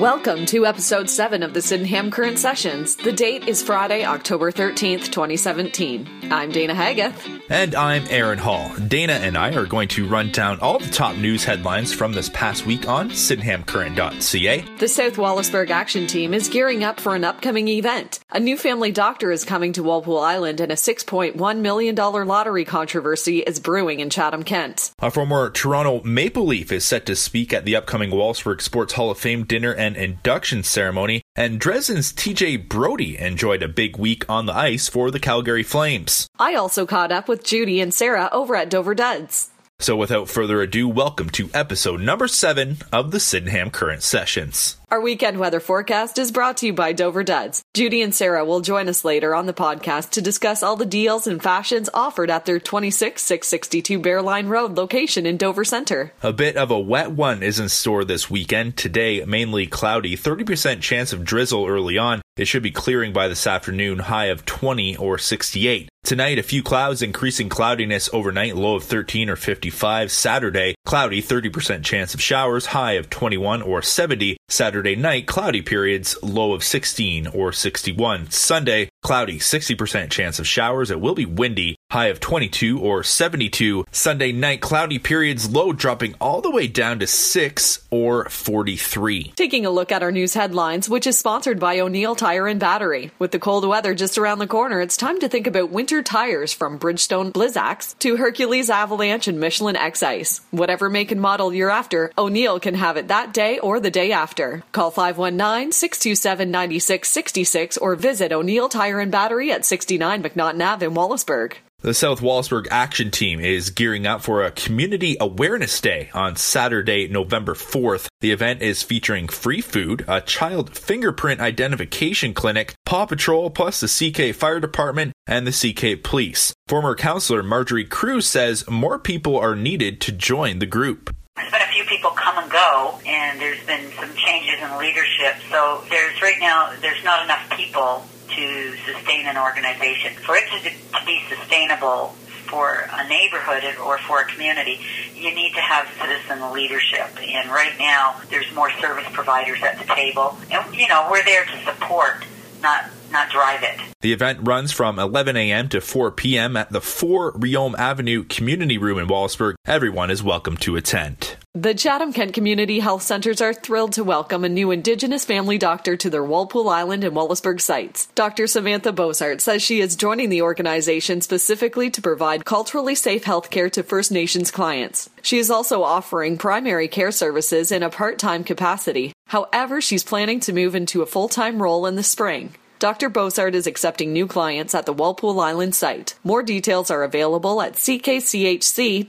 Welcome to episode 7 of the Sydenham Current Sessions. The date is Friday, October 13th, 2017. I'm Dana Hagath. And I'm Aaron Hall. Dana and I are going to run down all the top news headlines from this past week on sydenhamcurrent.ca. The South Wallaceburg Action Team is gearing up for an upcoming event. A new family doctor is coming to Walpole Island, and a $6.1 million lottery controversy is brewing in Chatham, Kent. A former Toronto Maple Leaf is set to speak at the upcoming Wallaceburg Sports Hall of Fame dinner and induction ceremony, and Dresden's TJ Brodie enjoyed a big week on the ice for the Calgary Flames. I also caught up with Judy and Sarah over at Dover Duds. So without further ado, welcome to episode number seven of the Sydenham Current Sessions. Our weekend weather forecast is brought to you by Dover Duds. Judy and Sarah will join us later on the podcast to discuss all the deals and fashions offered at their 26662 Bearline Road location in Dover Center. A bit of a wet one is in store this weekend. Today, mainly cloudy, 30% chance of drizzle early on. It should be clearing by this afternoon, high of 20 or 68. Tonight, a few clouds, increasing cloudiness overnight, low of 13 or 55. Saturday, cloudy, 30% chance of showers, high of 21 or 70. Saturday night, cloudy periods, low of 16 or 61. Sunday, cloudy, 60% chance of showers. It will be windy, high of 22 or 72. Sunday night, cloudy periods, low dropping all the way down to 6 or 43. Taking a look at our news headlines, which is sponsored by O'Neill Tire and Battery. With the cold weather just around the corner, it's time to think about winter tires from Bridgestone Blizzaks to Hercules Avalanche and Michelin X Ice. Whatever make and model you're after, O'Neill can have it that day or the day after. Call 519 627 9666 or visit O'Neill Tire and Battery at 69 McNaughton Ave in Wallaceburg. The South Wallaceburg Action Team is gearing up for a Community Awareness Day on Saturday, November 4th. The event is featuring free food, a child fingerprint identification clinic, Paw Patrol, plus the CK Fire Department and the CK Police. Former counselor Marjorie Cruz says more people are needed to join the group. There's been a few people come and go, and there's been some changes in leadership. So there's right now there's not enough people to sustain an organization. For it to, to be sustainable for a neighborhood or for a community, you need to have citizen leadership. And right now, there's more service providers at the table, and you know we're there to support, not not drive it. The event runs from 11 a.m. to 4 p.m. at the 4 Riom Avenue Community Room in Wallaceburg. Everyone is welcome to attend. The Chatham Kent Community Health Centers are thrilled to welcome a new Indigenous family doctor to their Walpole Island and Wallaceburg sites. Dr. Samantha Bosart says she is joining the organization specifically to provide culturally safe health care to First Nations clients. She is also offering primary care services in a part time capacity. However, she's planning to move into a full time role in the spring. Dr. Bosart is accepting new clients at the Walpole Island site. More details are available at ckchc.ca.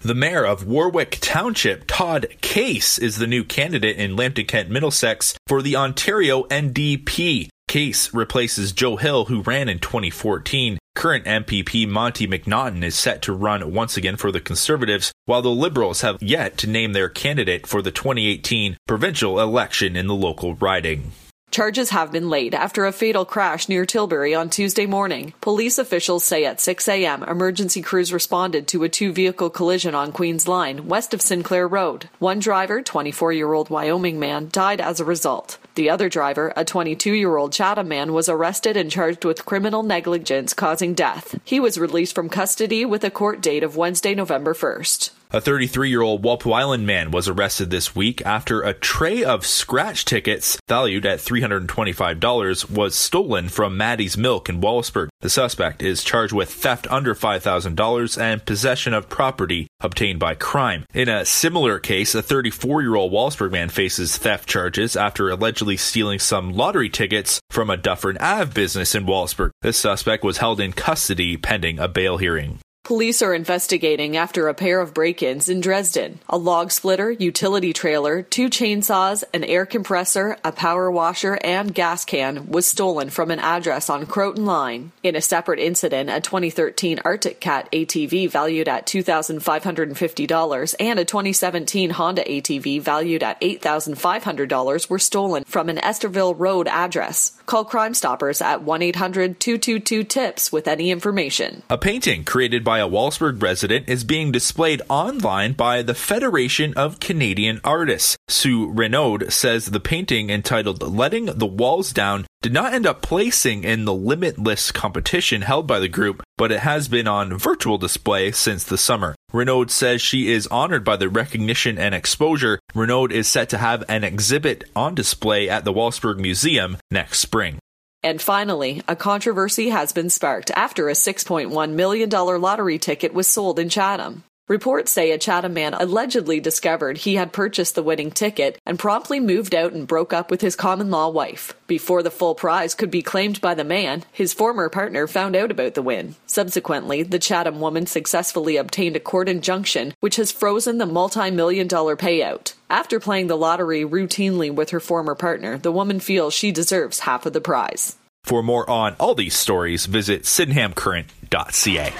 The mayor of Warwick Township, Todd Case, is the new candidate in Lambton Kent Middlesex for the Ontario NDP. Case replaces Joe Hill, who ran in 2014. Current MPP Monte McNaughton is set to run once again for the Conservatives, while the Liberals have yet to name their candidate for the 2018 provincial election in the local riding. Charges have been laid after a fatal crash near Tilbury on Tuesday morning. Police officials say at 6 a.m., emergency crews responded to a two vehicle collision on Queens Line, west of Sinclair Road. One driver, 24 year old Wyoming man, died as a result. The other driver, a 22 year old Chatham man, was arrested and charged with criminal negligence causing death. He was released from custody with a court date of Wednesday, November 1st. A 33 year old Walpole Island man was arrested this week after a tray of scratch tickets valued at $325 was stolen from Maddie's Milk in Wallaceburg. The suspect is charged with theft under $5,000 and possession of property obtained by crime. In a similar case, a 34 year old Wallaceburg man faces theft charges after allegedly stealing some lottery tickets from a Dufferin Ave business in Wallaceburg. The suspect was held in custody pending a bail hearing. Police are investigating after a pair of break ins in Dresden. A log splitter, utility trailer, two chainsaws, an air compressor, a power washer, and gas can was stolen from an address on Croton Line. In a separate incident, a 2013 Arctic Cat ATV valued at $2,550 and a 2017 Honda ATV valued at $8,500 were stolen from an Esterville Road address. Call Crime Stoppers at 1 800 222 TIPS with any information. A painting created by by a Wallaceburg resident is being displayed online by the Federation of Canadian Artists. Sue Renaud says the painting entitled Letting the Walls Down did not end up placing in the Limitless competition held by the group, but it has been on virtual display since the summer. Renaud says she is honored by the recognition and exposure. Renaud is set to have an exhibit on display at the Wallaceburg Museum next spring. And finally, a controversy has been sparked after a $6.1 million lottery ticket was sold in Chatham. Reports say a Chatham man allegedly discovered he had purchased the winning ticket and promptly moved out and broke up with his common law wife. Before the full prize could be claimed by the man, his former partner found out about the win. Subsequently, the Chatham woman successfully obtained a court injunction which has frozen the multi million dollar payout. After playing the lottery routinely with her former partner, the woman feels she deserves half of the prize. For more on all these stories, visit sydenhamcurrent.ca.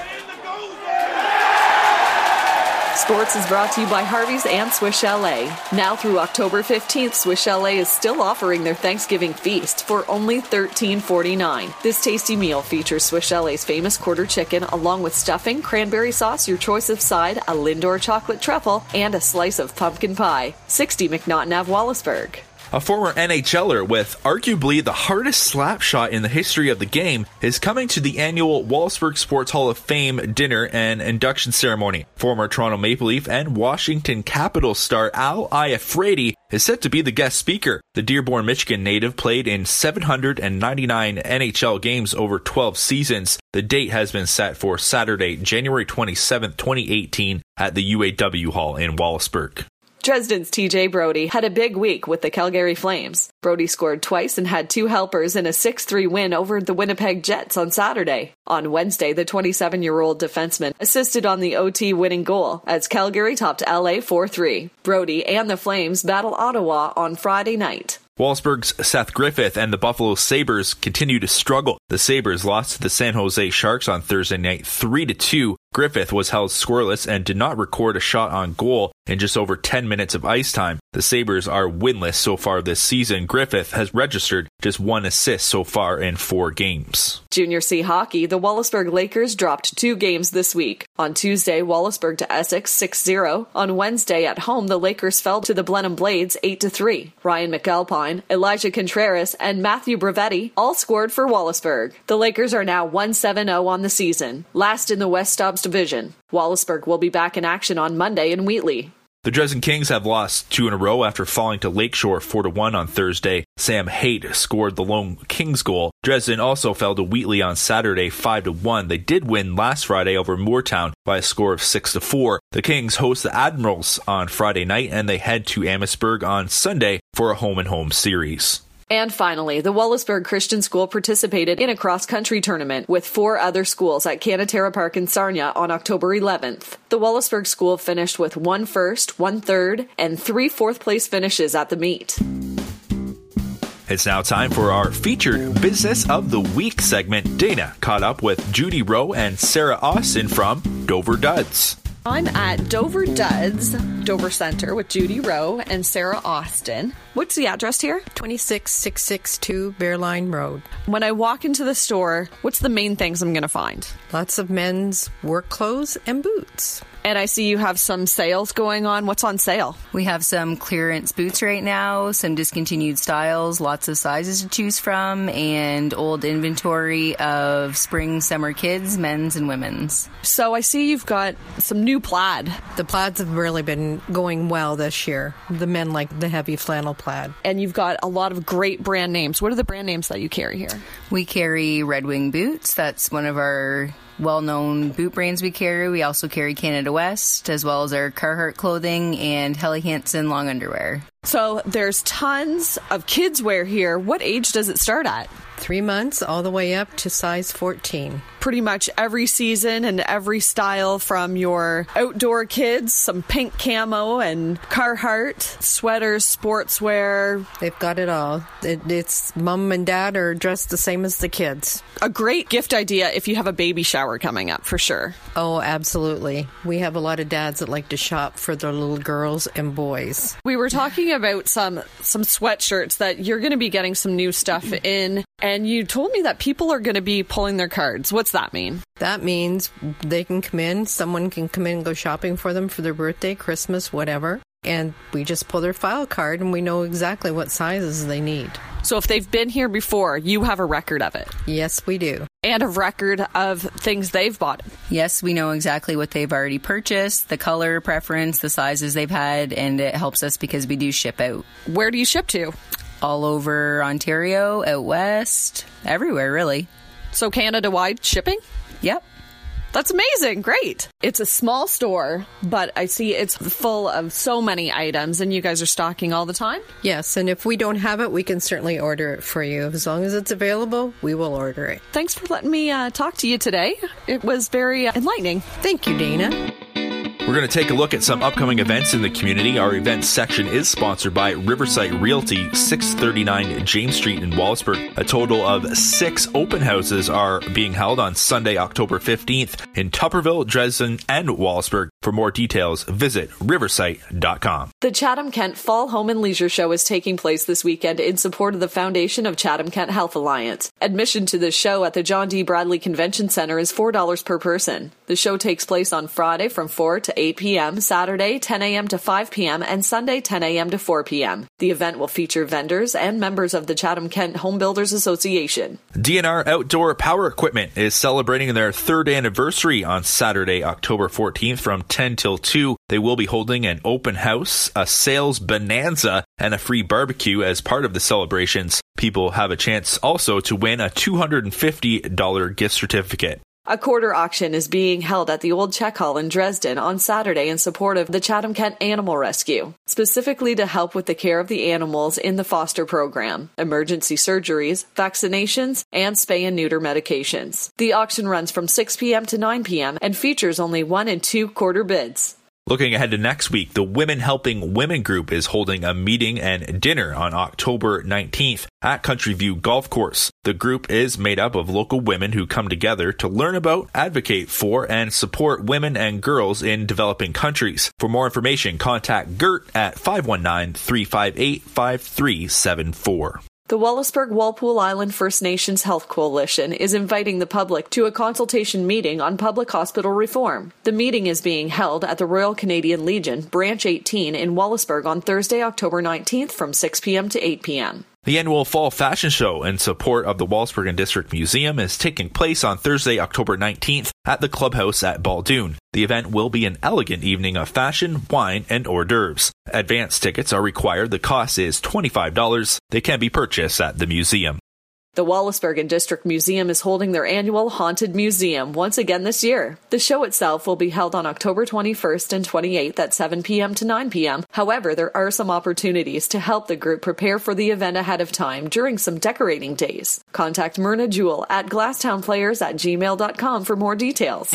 Sports is brought to you by Harvey's and Swiss Chalet. Now through October 15th, Swiss Chalet is still offering their Thanksgiving feast for only $13.49. This tasty meal features Swiss Chalet's famous quarter chicken along with stuffing, cranberry sauce, your choice of side, a Lindor chocolate truffle, and a slice of pumpkin pie. 60 McNaughton Ave, Wallaceburg. A former NHLer with arguably the hardest slap shot in the history of the game is coming to the annual Wallaceburg Sports Hall of Fame dinner and induction ceremony. Former Toronto Maple Leaf and Washington Capitals star Al Iafrate is set to be the guest speaker. The Dearborn, Michigan native played in 799 NHL games over 12 seasons. The date has been set for Saturday, January 27, 2018 at the UAW Hall in Wallaceburg. Dresden's TJ Brodie had a big week with the Calgary Flames. Brodie scored twice and had two helpers in a 6 3 win over the Winnipeg Jets on Saturday. On Wednesday, the 27 year old defenseman assisted on the OT winning goal as Calgary topped LA 4 3. Brodie and the Flames battle Ottawa on Friday night. Wallaceburg's Seth Griffith and the Buffalo Sabres continue to struggle. The Sabres lost to the San Jose Sharks on Thursday night 3 2. Griffith was held scoreless and did not record a shot on goal in just over 10 minutes of ice time. The Sabres are winless so far this season. Griffith has registered just one assist so far in four games. Junior C hockey, the Wallaceburg Lakers dropped two games this week. On Tuesday, Wallaceburg to Essex 6-0. On Wednesday at home, the Lakers fell to the Blenheim Blades 8-3. Ryan McAlpine, Elijah Contreras, and Matthew Bravetti all scored for Wallaceburg. The Lakers are now 1-7-0 on the season, last in the West Dobbs Division. Wallaceburg will be back in action on Monday in Wheatley. The Dresden Kings have lost two in a row after falling to Lakeshore 4 1 on Thursday. Sam Haight scored the lone Kings goal. Dresden also fell to Wheatley on Saturday 5 1. They did win last Friday over Mooretown by a score of 6 4. The Kings host the Admirals on Friday night and they head to Amherstburg on Sunday for a home and home series. And finally, the Wallaceburg Christian School participated in a cross country tournament with four other schools at Canatara Park in Sarnia on October 11th. The Wallaceburg School finished with one first, one third, and three fourth place finishes at the meet. It's now time for our featured Business of the Week segment. Dana caught up with Judy Rowe and Sarah Austin from Dover Duds. I'm at Dover Duds, Dover Center, with Judy Rowe and Sarah Austin. What's the address here? 26662 Bearline Road. When I walk into the store, what's the main things I'm going to find? Lots of men's work clothes and boots. And I see you have some sales going on. What's on sale? We have some clearance boots right now, some discontinued styles, lots of sizes to choose from, and old inventory of spring, summer kids, men's, and women's. So I see you've got some new plaid. The plaids have really been going well this year. The men like the heavy flannel plaid. And you've got a lot of great brand names. What are the brand names that you carry here? We carry Red Wing Boots. That's one of our well known boot brands we carry. We also carry Canada West, as well as our Carhartt clothing and Helly Hansen long underwear. So there's tons of kids wear here. What age does it start at? Three months all the way up to size 14. Pretty much every season and every style from your outdoor kids, some pink camo and Carhartt, sweaters, sportswear. They've got it all. It, it's mom and dad are dressed the same as the kids. A great gift idea if you have a baby shower coming up, for sure. Oh, absolutely. We have a lot of dads that like to shop for their little girls and boys. We were talking about some some sweatshirts that you're going to be getting some new stuff mm. in And you told me that people are going to be pulling their cards. What's that mean? That means they can come in, someone can come in and go shopping for them for their birthday, Christmas, whatever. And we just pull their file card and we know exactly what sizes they need. So if they've been here before, you have a record of it. Yes, we do. And a record of things they've bought. Yes, we know exactly what they've already purchased, the color preference, the sizes they've had, and it helps us because we do ship out Where do you ship to? all over Ontario, out west, everywhere really. So Canada wide shipping? Yep. That's amazing. Great. It's a small store, but I see it's full of so many items and you guys are stocking all the time? Yes, and if we don't have it, we can certainly order it for you. As long as it's available, we will order it. Thanks for letting me uh, talk to you today. It was very uh, enlightening. Thank you, Dana. We're going to take a look at some upcoming events in the community. Our events section is sponsored by Riverside Realty, 639 James Street in Wallaceburg. A total of six open houses are being held on Sunday, October 15th in Tupperville, Dresden, and Wallaceburg. For more details, visit riversite.com. The Chatham Kent Fall Home and Leisure Show is taking place this weekend in support of the foundation of Chatham Kent Health Alliance. Admission to the show at the John D. Bradley Convention Center is $4 per person. The show takes place on Friday from 4 to 8 p.m., Saturday 10 a.m. to 5 p.m., and Sunday 10 a.m. to 4 p.m. The event will feature vendors and members of the Chatham Kent Home Builders Association. DNR Outdoor Power Equipment is celebrating their third anniversary on Saturday, October 14th from 10 till 2. They will be holding an open house, a sales bonanza, and a free barbecue as part of the celebrations. People have a chance also to win a $250 gift certificate. A quarter auction is being held at the Old Czech Hall in Dresden on Saturday in support of the Chatham Kent Animal Rescue, specifically to help with the care of the animals in the foster program, emergency surgeries, vaccinations, and spay and neuter medications. The auction runs from 6 p.m. to 9 p.m. and features only one and two quarter bids. Looking ahead to next week, the Women Helping Women group is holding a meeting and dinner on October 19th at Country View Golf Course. The group is made up of local women who come together to learn about, advocate for, and support women and girls in developing countries. For more information, contact Gert at 519 358 5374. The Wallaceburg Walpole Island First Nations Health Coalition is inviting the public to a consultation meeting on public hospital reform. The meeting is being held at the Royal Canadian Legion, Branch 18 in Wallaceburg on Thursday, October 19th from 6 p.m. to 8 p.m. The annual Fall Fashion Show in support of the Wallaceburg and District Museum is taking place on Thursday, October 19th at the Clubhouse at Baldoon. The event will be an elegant evening of fashion, wine, and hors d'oeuvres. Advance tickets are required. The cost is $25. They can be purchased at the museum. The Wallaceburg and District Museum is holding their annual Haunted Museum once again this year. The show itself will be held on October 21st and 28th at 7 p.m. to 9 p.m. However, there are some opportunities to help the group prepare for the event ahead of time during some decorating days. Contact Myrna Jewell at glasstownplayers at gmail.com for more details.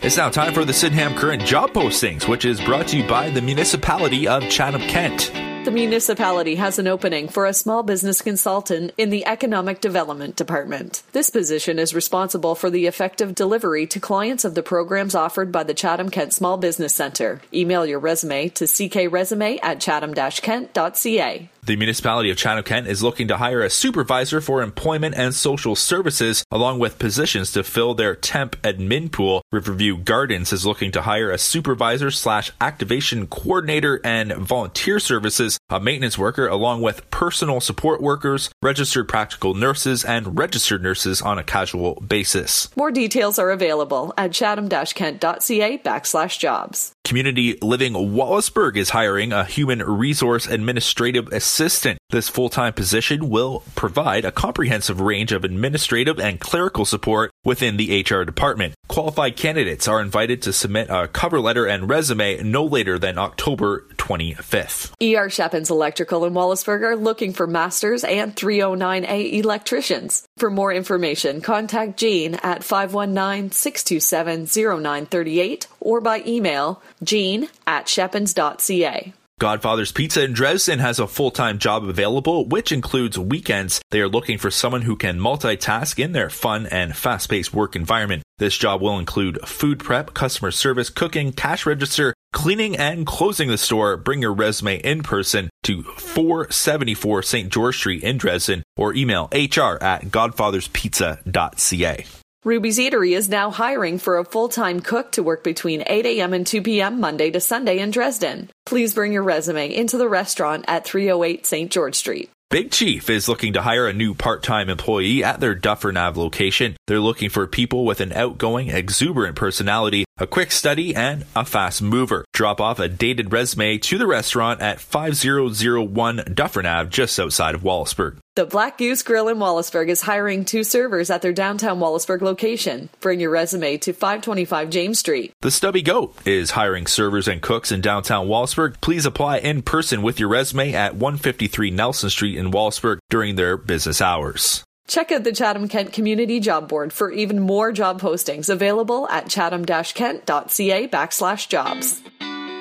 It's now time for the Sydenham Current Job Postings, which is brought to you by the Municipality of Chatham Kent. The municipality has an opening for a small business consultant in the Economic Development Department. This position is responsible for the effective delivery to clients of the programs offered by the Chatham Kent Small Business Center. Email your resume to ckresume at chatham-kent.ca. The municipality of Chatham Kent is looking to hire a supervisor for employment and social services, along with positions to fill their temp admin pool. Riverview Gardens is looking to hire a supervisor slash activation coordinator and volunteer services, a maintenance worker, along with personal support workers, registered practical nurses, and registered nurses on a casual basis. More details are available at chatham-kent.ca backslash jobs. Community Living Wallaceburg is hiring a human resource administrative assistant. This full time position will provide a comprehensive range of administrative and clerical support within the HR department. Qualified candidates are invited to submit a cover letter and resume no later than October 25th. ER Shepins Electrical in Wallaceburg are looking for masters and 309A electricians. For more information, contact Jean at 519-627-0938 or by email jean at shepins.ca. Godfather's Pizza in Dresden has a full time job available, which includes weekends. They are looking for someone who can multitask in their fun and fast paced work environment. This job will include food prep, customer service, cooking, cash register, Cleaning and closing the store, bring your resume in person to 474 St. George Street in Dresden or email hr at godfatherspizza.ca. Ruby's Eatery is now hiring for a full time cook to work between 8 a.m. and 2 p.m. Monday to Sunday in Dresden. Please bring your resume into the restaurant at 308 St. George Street. Big Chief is looking to hire a new part-time employee at their Dufferin Ave location. They're looking for people with an outgoing, exuberant personality, a quick study, and a fast mover. Drop off a dated resume to the restaurant at 5001 Dufferin Ave, just outside of Wallaceburg. The Black Goose Grill in Wallaceburg is hiring two servers at their downtown Wallaceburg location. Bring your resume to 525 James Street. The Stubby Goat is hiring servers and cooks in downtown Wallaceburg. Please apply in person with your resume at 153 Nelson Street in Wallaceburg during their business hours. Check out the Chatham Kent Community Job Board for even more job postings available at chatham-kent.ca backslash jobs.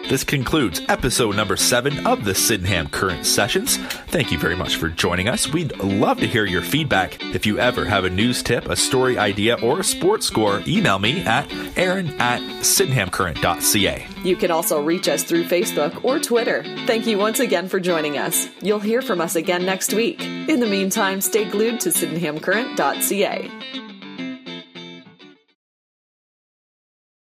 This concludes episode number seven of the Sydenham Current Sessions. Thank you very much for joining us. We'd love to hear your feedback. If you ever have a news tip, a story idea, or a sports score, email me at aaron at sydenhamcurrent.ca. You can also reach us through Facebook or Twitter. Thank you once again for joining us. You'll hear from us again next week. In the meantime, stay glued to sydenhamcurrent.ca.